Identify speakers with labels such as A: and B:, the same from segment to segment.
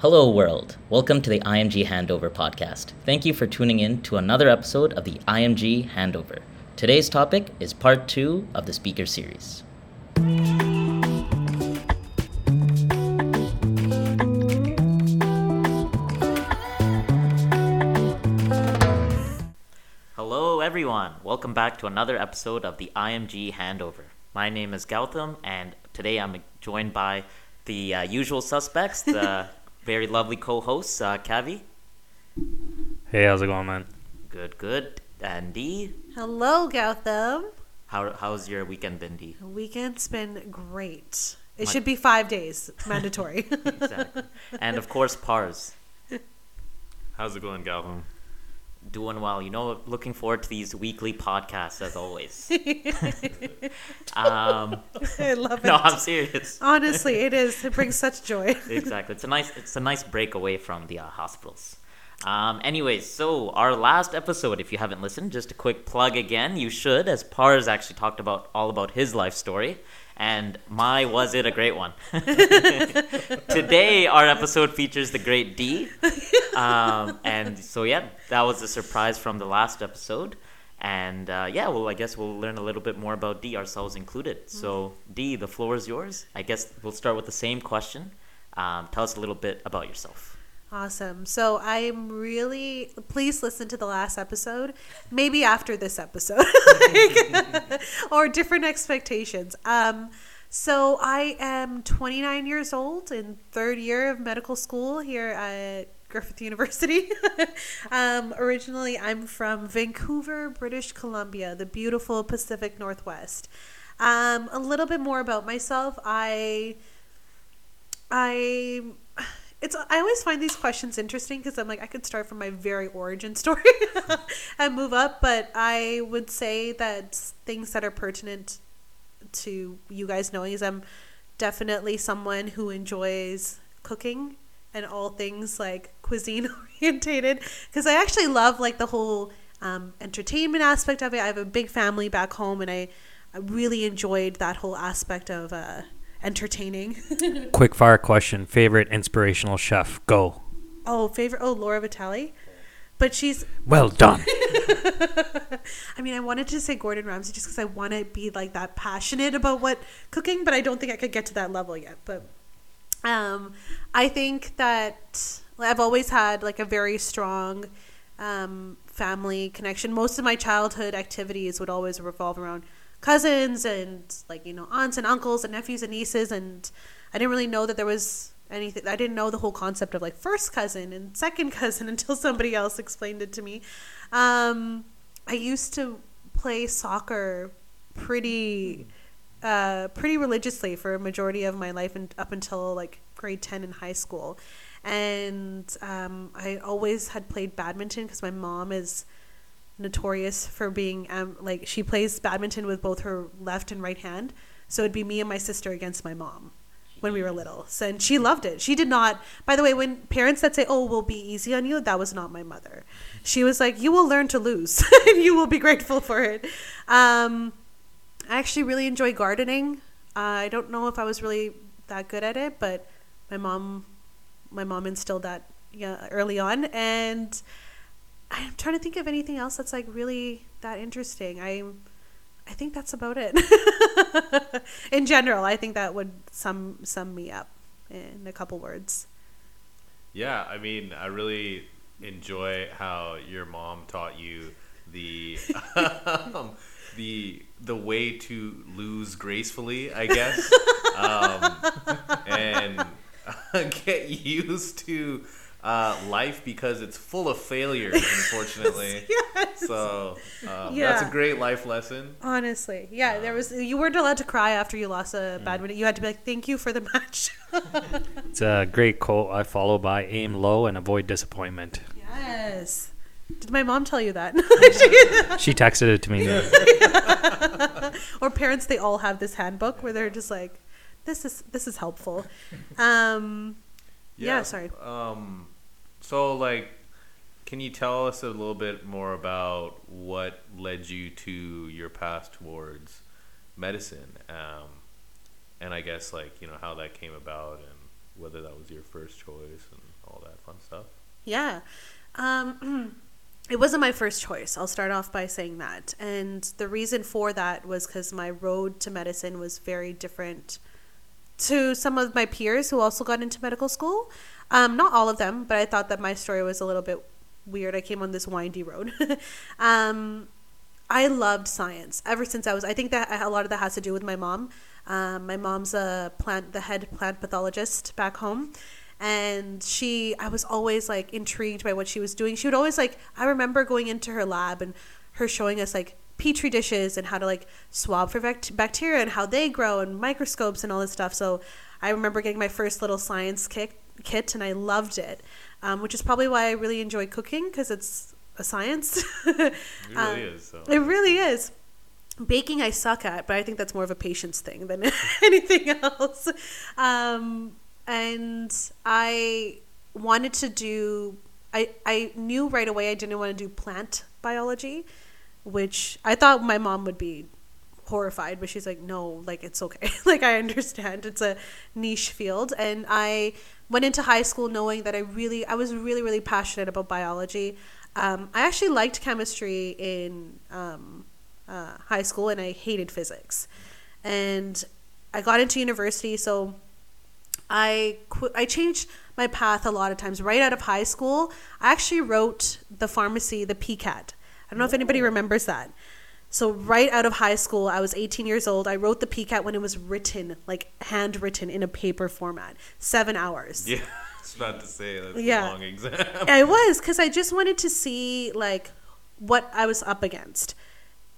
A: Hello, world. Welcome to the IMG Handover podcast. Thank you for tuning in to another episode of the IMG Handover. Today's topic is part two of the speaker series. Hello, everyone. Welcome back to another episode of the IMG Handover. My name is Gautam, and today I'm joined by the uh, usual suspects, the very lovely co-hosts, uh, Kavi.
B: Hey, how's it going, man?
A: Good, good. And Dee.
C: Hello, Gautam.
A: How, how's your weekend been, Dee?
C: Weekend's been great. It
A: My-
C: should be five days, mandatory.
A: Exactly. and of course, Pars.
B: How's it going, Galvin?
A: Doing well. You know, looking forward to these weekly podcasts as always. um,
C: I love it.
A: no, I'm serious.
C: Honestly, it is. It brings such joy.
A: exactly. It's a nice it's a nice break away from the uh, hospitals. Um, anyways, so our last episode, if you haven't listened, just a quick plug again. You should, as Pars actually talked about all about his life story, and my was it a great one. Today, our episode features the great Dee, um, and so yeah, that was a surprise from the last episode. And uh, yeah, well, I guess we'll learn a little bit more about Dee, ourselves included. So, Dee, the floor is yours. I guess we'll start with the same question. Um, tell us a little bit about yourself.
C: Awesome. So I'm really please listen to the last episode, maybe after this episode, Like, or different expectations. Um, so I am 29 years old in third year of medical school here at Griffith University. um, originally, I'm from Vancouver, British Columbia, the beautiful Pacific Northwest. Um, a little bit more about myself. I I it's I always find these questions interesting because I'm like I could start from my very origin story and move up, but I would say that things that are pertinent to you guys knowing is I'm definitely someone who enjoys cooking and all things like cuisine orientated because I actually love like the whole um, entertainment aspect of it. I have a big family back home and I, I really enjoyed that whole aspect of uh, entertaining.
B: Quick fire question. Favorite inspirational chef? Go.
C: Oh, favorite. Oh, Laura Vitale. But she's.
B: Well done.
C: I mean, I wanted to say Gordon Ramsay just because I want to be like that passionate about what cooking, but I don't think I could get to that level yet. But um, I think that I've always had like a very strong um, family connection. Most of my childhood activities would always revolve around cousins and like you know aunts and uncles and nephews and nieces and I didn't really know that there was anything I didn't know the whole concept of like first cousin and second cousin until somebody else explained it to me. Um, I used to play soccer pretty uh, pretty religiously for a majority of my life and up until like grade 10 in high school. And um, I always had played badminton because my mom is notorious for being um, like she plays badminton with both her left and right hand. So it'd be me and my sister against my mom when we were little. So, and she loved it. She did not. By the way, when parents that say, "Oh, we'll be easy on you," that was not my mother. She was like, "You will learn to lose, and you will be grateful for it." Um, I actually really enjoy gardening. Uh, I don't know if I was really that good at it, but my mom, my mom instilled that yeah, early on, and I'm trying to think of anything else that's like really that interesting. I, I think that's about it. in general, I think that would sum sum me up in a couple words.
D: Yeah, I mean, I really enjoy how your mom taught you the um, the the way to lose gracefully, I guess, um, and get used to uh, life because it's full of failures, unfortunately.
C: Yes.
D: So um, that's a great life lesson.
C: Honestly, yeah, there was you weren't allowed to cry after you lost a bad badminton. You had to be like, "Thank you for the match."
B: It's a great quote I follow by aim low and avoid disappointment.
C: yes. Did my mom tell you that?
B: She texted it to me.
C: or parents, they all have this handbook where they're just like, "This is this is helpful." Um, yeah, sorry.
D: Um, so like, can you tell us a little bit more about what led you to your path towards medicine? Um, and I guess like you know how that came about and whether that was your first choice and all that fun stuff.
C: Yeah. Um, it wasn't my first choice. I'll start off by saying that. And the reason for that was because my road to medicine was very different to some of my peers who also got into medical school. Um, not all of them, but I thought that my story was a little bit weird. I came on this windy road. um, I loved science ever since I was. I think that a lot of that has to do with my mom. Um, my mom's a plant, the head plant pathologist back home, and she. I was always like intrigued by what she was doing. She would always like. I remember going into her lab and her showing us like petri dishes and how to like swab for bact- bacteria and how they grow and microscopes and all this stuff. So I remember getting my first little science kit, kit and I loved it, um, which is probably why I really enjoy cooking because it's a science.
D: It really
C: Um,
D: is. So.
C: It really is. Baking, I suck at, but I think that's more of a patience thing than anything else. Um, and I wanted to do. I I knew right away I didn't want to do plant biology, which I thought my mom would be horrified, but she's like, no, like it's okay. like I understand it's a niche field, and I went into high school knowing that I really, I was really, really passionate about biology. Um, I actually liked chemistry in um, uh, high school, and I hated physics. And I got into university, so I qu- I changed my path a lot of times. Right out of high school, I actually wrote the pharmacy, the PCAT. I don't know if anybody remembers that. So right out of high school, I was 18 years old. I wrote the PCAT when it was written, like handwritten in a paper format, seven hours.
D: Yeah, I was about to say that's
C: Yeah.
D: a long exam.
C: I was because I just wanted to see like what I was up against,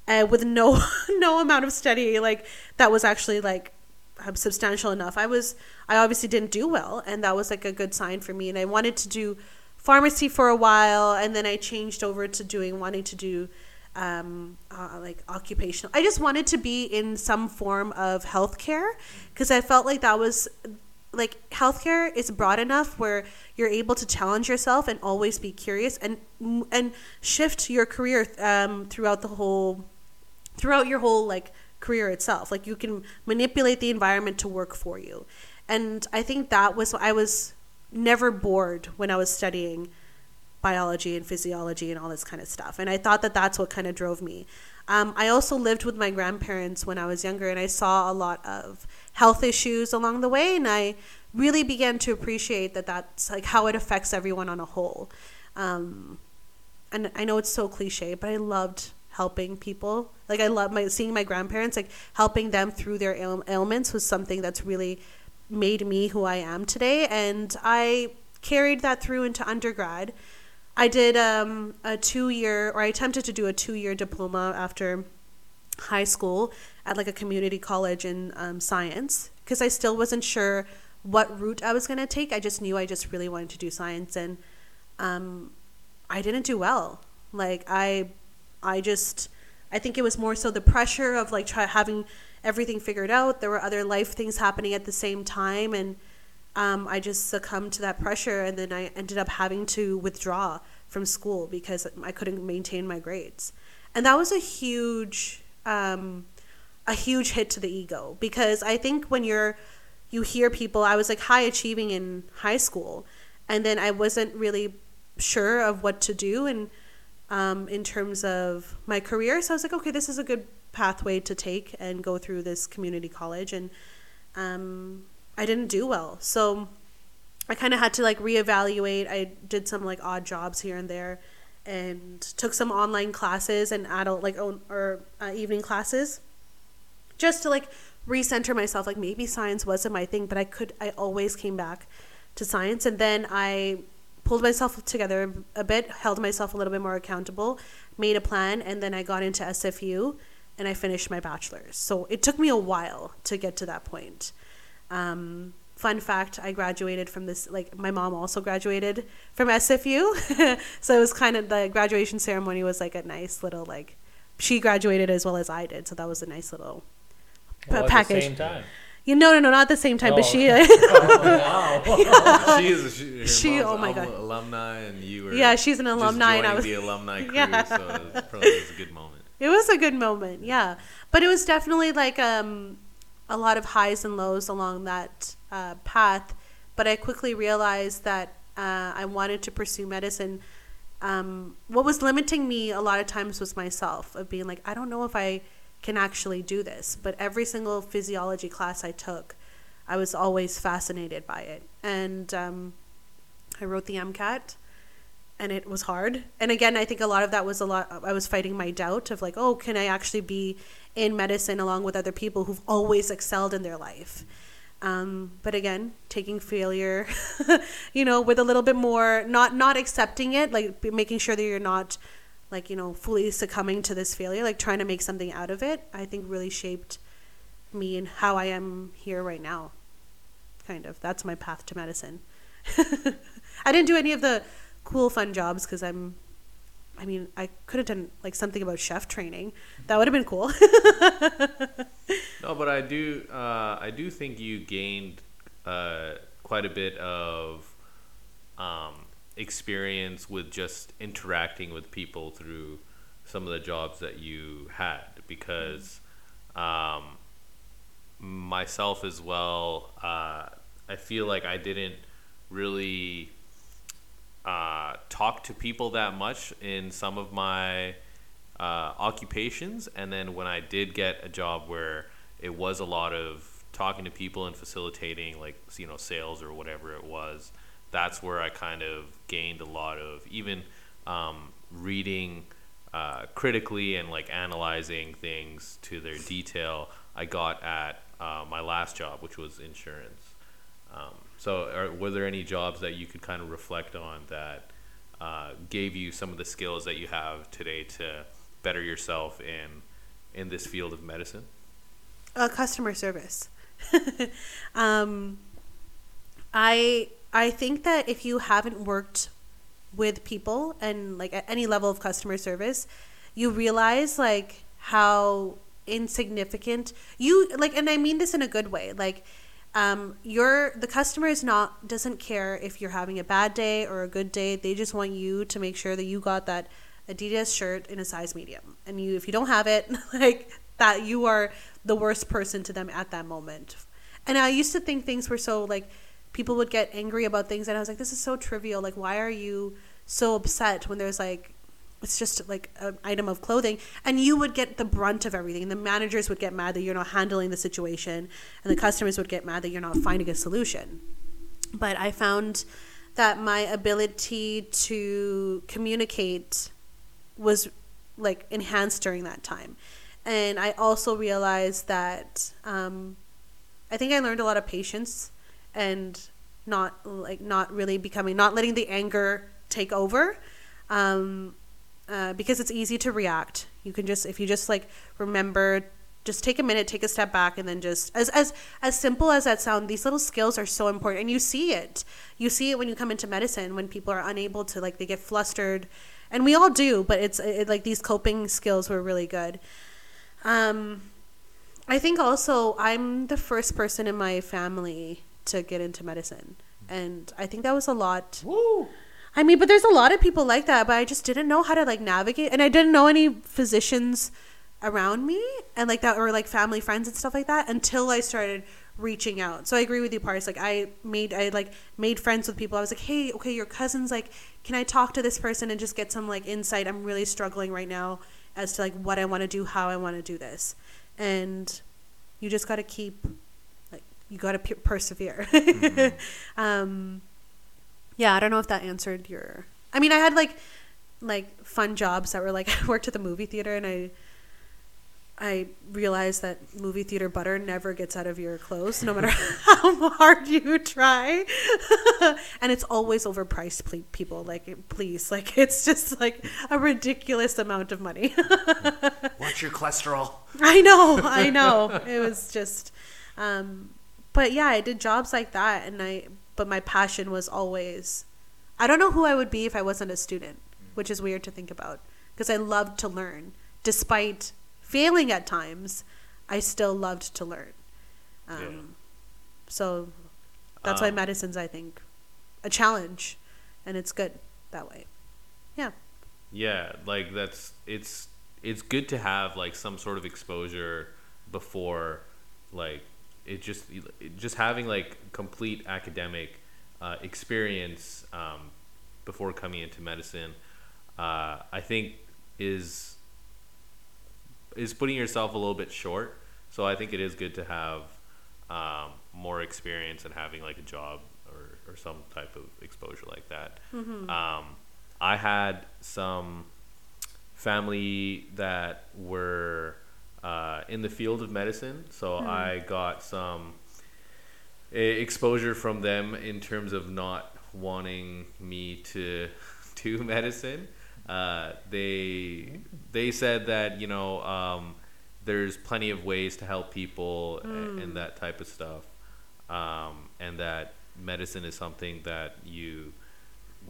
C: uh, with no no amount of study like that was actually like um, substantial enough. I was I obviously didn't do well, and that was like a good sign for me. And I wanted to do pharmacy for a while, and then I changed over to doing wanting to do um, uh, like occupational. I just wanted to be in some form of healthcare because I felt like that was like healthcare is broad enough where you're able to challenge yourself and always be curious and and shift your career um, throughout the whole throughout your whole like career itself like you can manipulate the environment to work for you and i think that was i was never bored when i was studying biology and physiology and all this kind of stuff and i thought that that's what kind of drove me um, i also lived with my grandparents when i was younger and i saw a lot of health issues along the way and i really began to appreciate that that's like how it affects everyone on a whole um, and I know it's so cliche, but I loved helping people. Like I love my seeing my grandparents, like helping them through their ail- ailments was something that's really made me who I am today, and I carried that through into undergrad. I did um, a two year, or I attempted to do a two year diploma after high school at like a community college in um, science because I still wasn't sure what route I was going to take. I just knew I just really wanted to do science and um, I didn't do well. Like I, I just, I think it was more so the pressure of like try having everything figured out. There were other life things happening at the same time, and um, I just succumbed to that pressure, and then I ended up having to withdraw from school because I couldn't maintain my grades, and that was a huge, um, a huge hit to the ego because I think when you're, you hear people. I was like high achieving in high school, and then I wasn't really sure of what to do and um, in terms of my career. So I was like, okay, this is a good pathway to take and go through this community college. And um, I didn't do well. So I kind of had to like reevaluate. I did some like odd jobs here and there and took some online classes and adult like own, or uh, evening classes just to like recenter myself like maybe science wasn't my thing but i could i always came back to science and then i pulled myself together a bit, held myself a little bit more accountable, made a plan, and then I got into SFU and I finished my bachelor's. So it took me a while to get to that point. Um, fun fact I graduated from this, like, my mom also graduated from SFU. so it was kind of the graduation ceremony was like a nice little, like, she graduated as well as I did. So that was a nice little
B: Well, at
C: package.
B: the same time.
C: You know, no, no, not at the same time, but
B: Oh.
C: she.
B: oh, wow.
D: she is. She,
C: She- oh my
D: an
C: God.
D: alumni, and you were.
C: Yeah, she's an alumni, and I was-
D: the alumni crew.
C: Yeah.
D: So it probably was a good moment.
C: It was a good moment, yeah. But it was definitely like um, a lot of highs and lows along that uh, path but I quickly realized that uh, I wanted to pursue medicine. Um, what was limiting me a lot of times was myself of being like, I don't know if I can actually do this. But every single physiology class I took, I was always fascinated by it. And um, I wrote the MCAT and it was hard. And again, I think a lot of that was a lot, I was fighting my doubt of like, oh, can I actually be in medicine along with other people who've always excelled in their life? Um, but again, taking failure, you know, with a little bit more, not not accepting it, like making sure that you're not, like you know, fully succumbing to this failure, like trying to make something out of it. I think really shaped me and how I am here right now. Kind of, that's my path to medicine. I didn't do any of the cool, fun jobs because I'm. I mean, I could have done like something about chef training. That would have been cool.
D: No, but I do. Uh, I do think you gained uh, quite a bit of um, experience with just interacting with people through some of the jobs that you had, because um, myself as well. Uh, I feel like I didn't really uh, talk to people that much in some of my uh, occupations, and then when I did get a job where it was a lot of talking to people and facilitating, like you know, sales or whatever it was, that's where I kind of gained a lot of even um, reading uh, critically and like analyzing things to their detail. I got at uh, my last job, which was insurance. Um, so, are, were there any jobs that you could kind of reflect on that uh, gave you some of the skills that you have today to better yourself in in this field of medicine?
C: uh, customer service. um, I I think that if you haven't worked with people and like at any level of customer service, you realize like how insignificant you like, and I mean this in a good way. Like, um, your the customer is not doesn't care if you're having a bad day or a good day. They just want you to make sure that you got that Adidas shirt in a size medium, and you if you don't have it, like that, you are the worst person to them at that moment. And I used to think things were so like people would get angry about things and I was like this is so trivial like why are you so upset when there's like it's just like an item of clothing. And you would get the brunt of everything. And the managers would get mad that you're not handling the situation and the customers would get mad that you're not finding a solution. But i found that my ability to communicate was like enhanced during that time. And I also realized that um, I think I learned a lot of patience and not like not really becoming not letting the anger take over. Um, uh, because it's easy to react. You can just if you just like remember just take a minute, take a step back, and then just as as as simple as that sound, these little skills are so important, and you see it. You see it when you come into medicine when people are unable to like they get flustered, and we all do. But it's it, like these coping skills were really good. Um, I think also I'm the first person in my family to get into medicine, and I think that was a lot.
D: Woo!
C: I mean, but there's a lot of people like that, but I just didn't know how to like navigate, and I didn't know any physicians around me and like that, or like family friends and stuff like that until I started reaching out. So I agree with you, Paris. Like I made, I like made friends with people. I was like, hey, okay, your cousin's like, can I talk to this person and just get some like insight? I'm really struggling right now as to like what I want to do, how I want to do this, and you just got to keep like you got to p- persevere. Mm-hmm. um, yeah, I don't know if that answered your. I mean, I had like like fun jobs that were like I worked at the movie theater and I I realized that movie theater butter never gets out of your clothes, no matter how hard you try. and it's always overpriced, people. Like, please, like, it's just like a ridiculous amount of money.
D: What's your cholesterol.
C: I know, I know. It was just, um, but yeah, I did jobs like that, and I, but my passion was always, I don't know who I would be if I wasn't a student, which is weird to think about, because I loved to learn, despite failing at times, I still loved to learn. Um, yeah. So that's um, why medicine's, I think, a challenge, and it's good that way. Yeah.
D: Yeah, like that's it's it's good to have like some sort of exposure before like it just it just having like complete academic uh, experience um, before coming into medicine, uh, I think is is putting yourself a little bit short. So I think it is good to have um, more experience and having like a job or, or some type of exposure like that. Um, I had some family that were uh, in the field of medicine, so I got some exposure from them in terms of not wanting me to do medicine. Uh, they they said that you know um, there's plenty of ways to help people a- and that type of stuff, um, and that medicine is something that you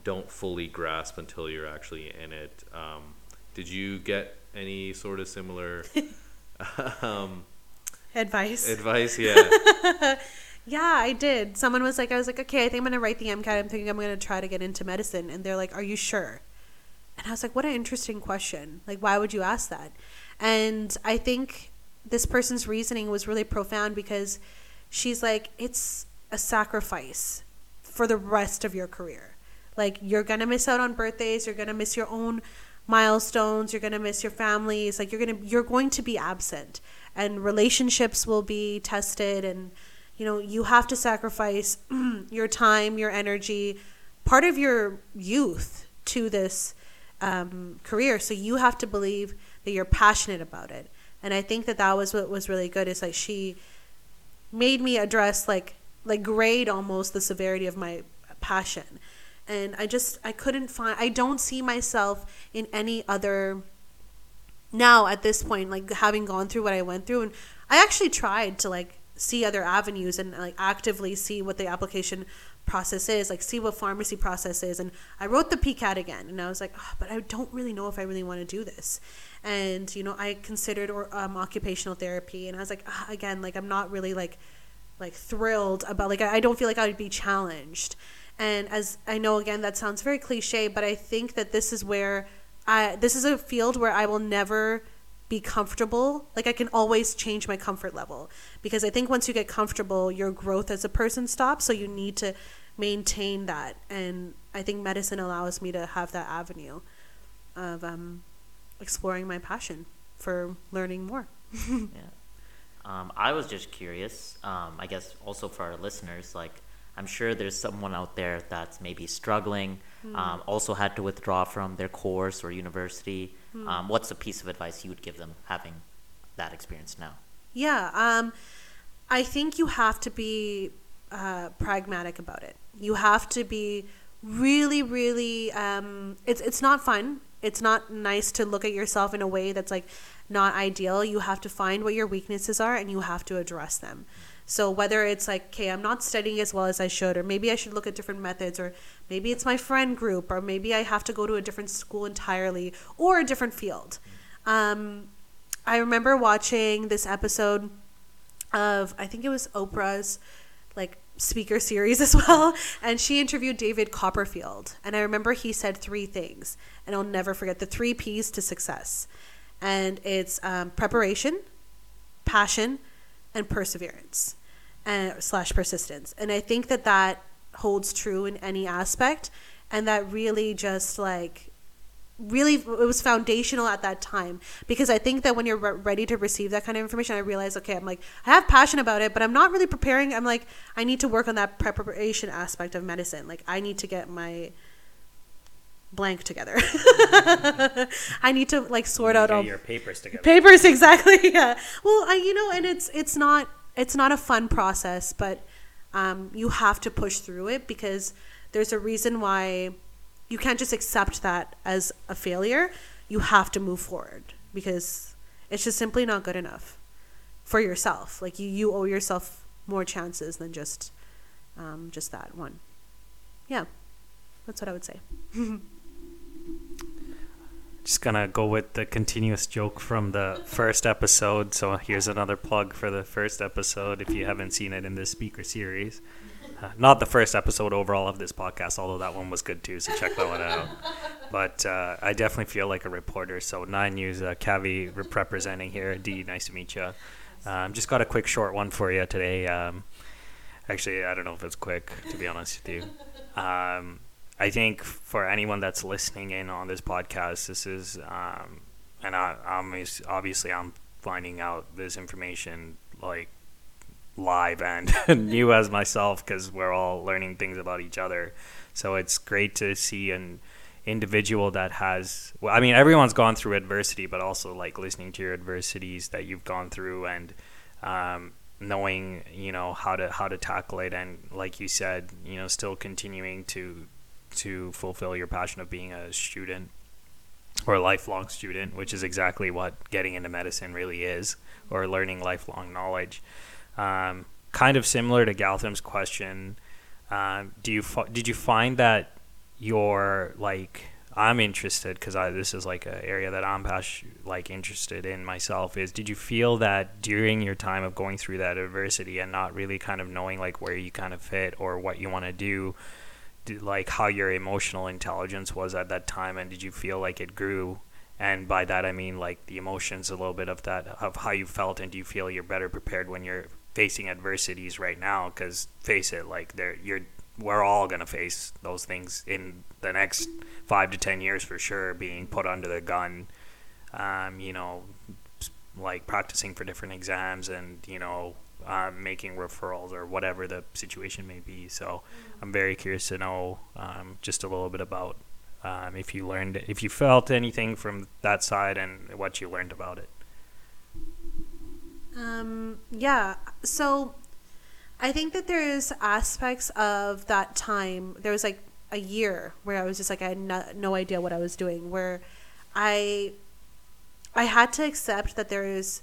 D: don't fully grasp until you're actually in it. Um, did you get any sort of similar um,
C: Advice.
D: advice? Yeah.
C: Yeah, I did. Someone was like, I was like, okay, I think I'm gonna write the MCAT. I'm thinking I'm gonna try to get into medicine, and they're like, Are you sure? And I was like, What an interesting question. Like, why would you ask that? And I think this person's reasoning was really profound because she's like, It's a sacrifice for the rest of your career. Like, you're gonna miss out on birthdays. You're gonna miss your own milestones. You're gonna miss your families. Like, you're gonna you're going to be absent, and relationships will be tested and you know you have to sacrifice your time your energy part of your youth to this um, career so you have to believe that you're passionate about it and i think that that was what was really good is like she made me address like like grade almost the severity of my passion and i just i couldn't find i don't see myself in any other now at this point like having gone through what i went through. And i actually tried to like see other avenues and like actively see what the application process is like see what pharmacy process is. And i wrote the pcat again and i was like oh, but i don't really know if i really want to do this. And you know i considered or um, occupational therapy and i was like ah, again like i'm not really like like thrilled about like I don't feel like I would be challenged. And as I know again that sounds very cliche, but I think that this is where I this is a field where I will never be comfortable. Like I can always change my comfort level because I think once you get comfortable, your growth as a person stops, so you need to maintain that. And I think medicine allows me to have that avenue of um exploring my passion for learning more.
A: Yeah. Um, I was just curious. Um, I guess also for our listeners, like I'm sure there's someone out there that's maybe struggling, um, also had to withdraw from their course or university. Um, what's a piece of advice you would give them having that experience now?
C: Yeah, um, I think you have to be uh, pragmatic about it. You have to be really, really. Um, it's it's not fun. It's not nice to look at yourself in a way that's like not ideal. You have to find what your weaknesses are and you have to address them. So whether it's like, okay, I'm not studying as well as I should, or maybe I should look at different methods, or maybe it's my friend group, or maybe I have to go to a different school entirely, or a different field. Um, I remember watching this episode of I think it was Oprah's like speaker series as well, and she interviewed David Copperfield, and I remember he said three things, and I'll never forget the three P's to success, and it's um, preparation, passion, and perseverance, and slash persistence, and I think that that holds true in any aspect, and that really just like really it was foundational at that time because I think that when you're re- ready to receive that kind of information, I realized okay, I'm like I have passion about it, but I'm not really preparing. I'm like I need to work on that preparation aspect of medicine. Like I need to get my blank together. I need to like sort out all
B: your papers together.
C: papers exactly yeah well I, you know and it's it's not it's not a fun process but um, you have to push through it because there's a reason why you can't just accept that as a failure. You have to move forward because it's just simply not good enough for yourself. Like you, you owe yourself more chances than just um, just that one. Yeah. That's what i would say
B: Just gonna go with the continuous joke from the first episode. So here's another plug for the first episode if you haven't seen it in this speaker series. Uh, not the first episode overall of this podcast, although that one was good too. So check that one out. But uh, I definitely feel like a reporter. So nine News, uh, Kavi rep- representing here. Dee, nice to meet you. Um, just got a quick short one for you today. Um, actually, I don't know if it's quick, to be honest with you. Um, I think for anyone that's listening in on this podcast, this is, um, and I, I'm obviously I'm finding out this information like live and new as myself because we're all learning things about each other. So it's great to see an individual that has well, I mean everyone's gone through adversity, but also like listening to your adversities that you've gone through and um, knowing you know how to how to tackle it and like you said, you know, still continuing to to fulfill your passion of being a student or a lifelong student, which is exactly what getting into medicine really is, or learning lifelong knowledge. Um, kind of similar to Gautam's question, uh, do you did you find that your like I'm interested because I this is like an area that I'm pas- like interested in myself. Is did you feel that during your time of going through that adversity and not really kind of knowing like where you kind of fit or what you want to do, like how your emotional intelligence was at that time, and did you feel like it grew? And by that I mean like the emotions, a little bit of that of how you felt, and do you feel you're better prepared when you're facing adversities right now? Because face it, like there you're we're all going to face those things in the next five to ten years for sure. Being put under the gun, um, you know, like practicing for different exams and you know um, making referrals or whatever the situation may be. So I'm very curious to know um, just a little bit about um, if you learned, if you felt anything from that side and what you learned about it.
C: Um, yeah. So I think that there's aspects of that time. There was like a year where I was just like I had no, no idea what I was doing. Where I I had to accept that there is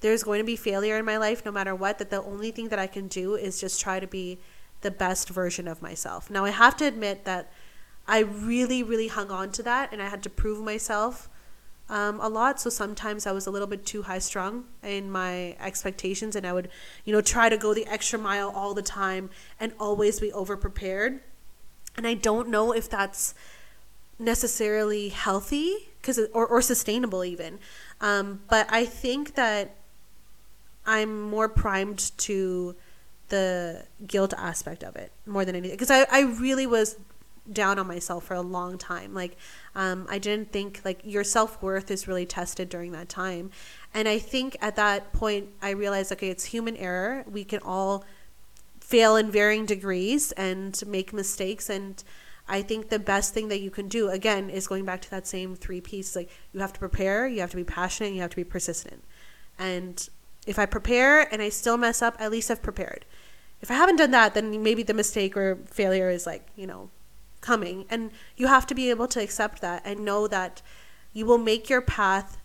C: there's going to be failure in my life no matter what. That the only thing that I can do is just try to be the best version of myself. Now I have to admit that I really really hung on to that and I had to prove myself um, a lot. So sometimes I was a little bit too high strung in my expectations, and I would, you know, try to go the extra mile all the time and always be over prepared. And I don't know if that's necessarily healthy because or, or sustainable even um, but i think that i'm more primed to the guilt aspect of it more than anything because I, I really was down on myself for a long time like um, I didn't think like your self worth is really tested during that time. And I think at that point, I realized okay, it's human error. We can all fail in varying degrees and make mistakes. And I think the best thing that you can do, again, is going back to that same three pieces like you have to prepare, you have to be passionate, you have to be persistent. And if I prepare and I still mess up, at least I've prepared. If I haven't done that, then maybe the mistake or failure is like, you know, coming. And you have to be able to accept that and know that you will make your path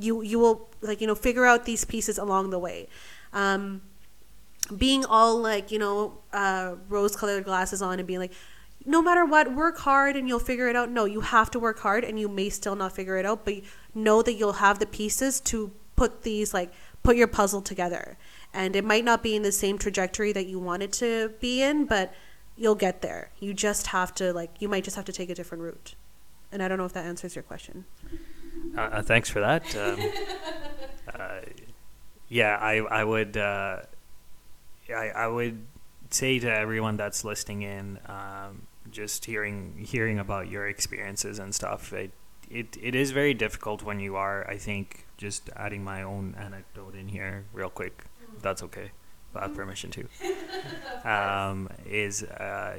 C: you you will like you know figure out these pieces along the way. Um, being all like you know uh, rose colored glasses on and being like no matter what work hard and you'll figure it out. No you have to work hard and you may still not figure it out but know that you'll have the pieces to put these like put your puzzle together and it might not be in the same trajectory that you want it to be in but you'll get there. You just have to like you might just have to take a different route. And I don't know if that answers your question.
B: Uh, uh thanks for that. Um, uh, yeah, I I would uh, I I would say to everyone that's listening in, um, just hearing hearing about your experiences and stuff. It, it it is very difficult when you are. I think just adding my own anecdote in here real quick. That's okay. I have permission to. Um, is uh,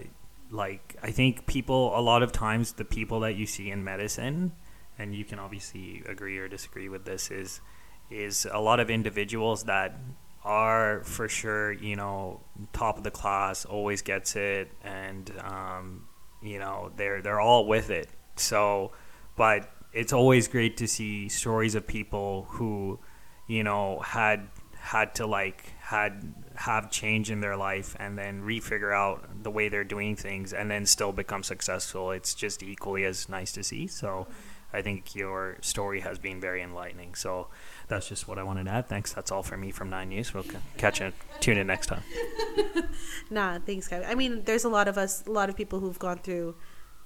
B: like I think people a lot of times the people that you see in medicine, and you can obviously agree or disagree with this is is a lot of individuals that are for sure you know top of the class always gets it and um, you know they're they're all with it so but it's always great to see stories of people who you know had had to like had have change in their life and then refigure out the way they're doing things and then still become successful. It's just equally as nice to see. So i think your story has been very enlightening. So that's just what i wanted to add. Thanks. That's all for me from nine news. We'll catch you tune in next time.
C: Nah thanks guys i mean there's a lot of us a lot of people who've gone through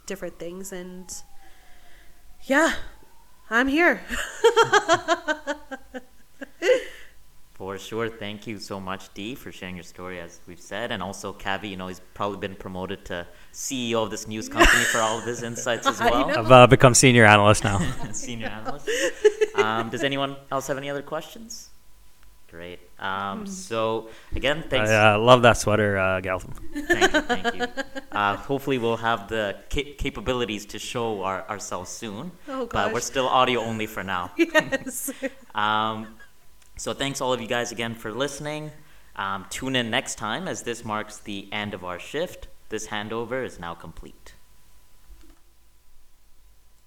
C: different things and yeah i'm here
A: For sure. Thank you so much, Dee, for sharing your story, as we've said. And also, Kavi, you know, he's probably been promoted to CEO of this news company for all of his insights as well.
B: I've uh, become senior analyst now.
A: Senior analyst. Um, does anyone else have any other questions? Great. Um, so, again, thanks.
B: I uh, love that sweater, uh, Galvin.
A: Thank you. Thank you. Uh, hopefully, we'll have the ca- capabilities to show our, ourselves soon.
C: Oh, gosh.
A: But we're still audio only for now.
C: Yes.
A: Um, so thanks all of you guys again for listening. Um, tune in next time as this marks the end of our shift. This handover is now complete.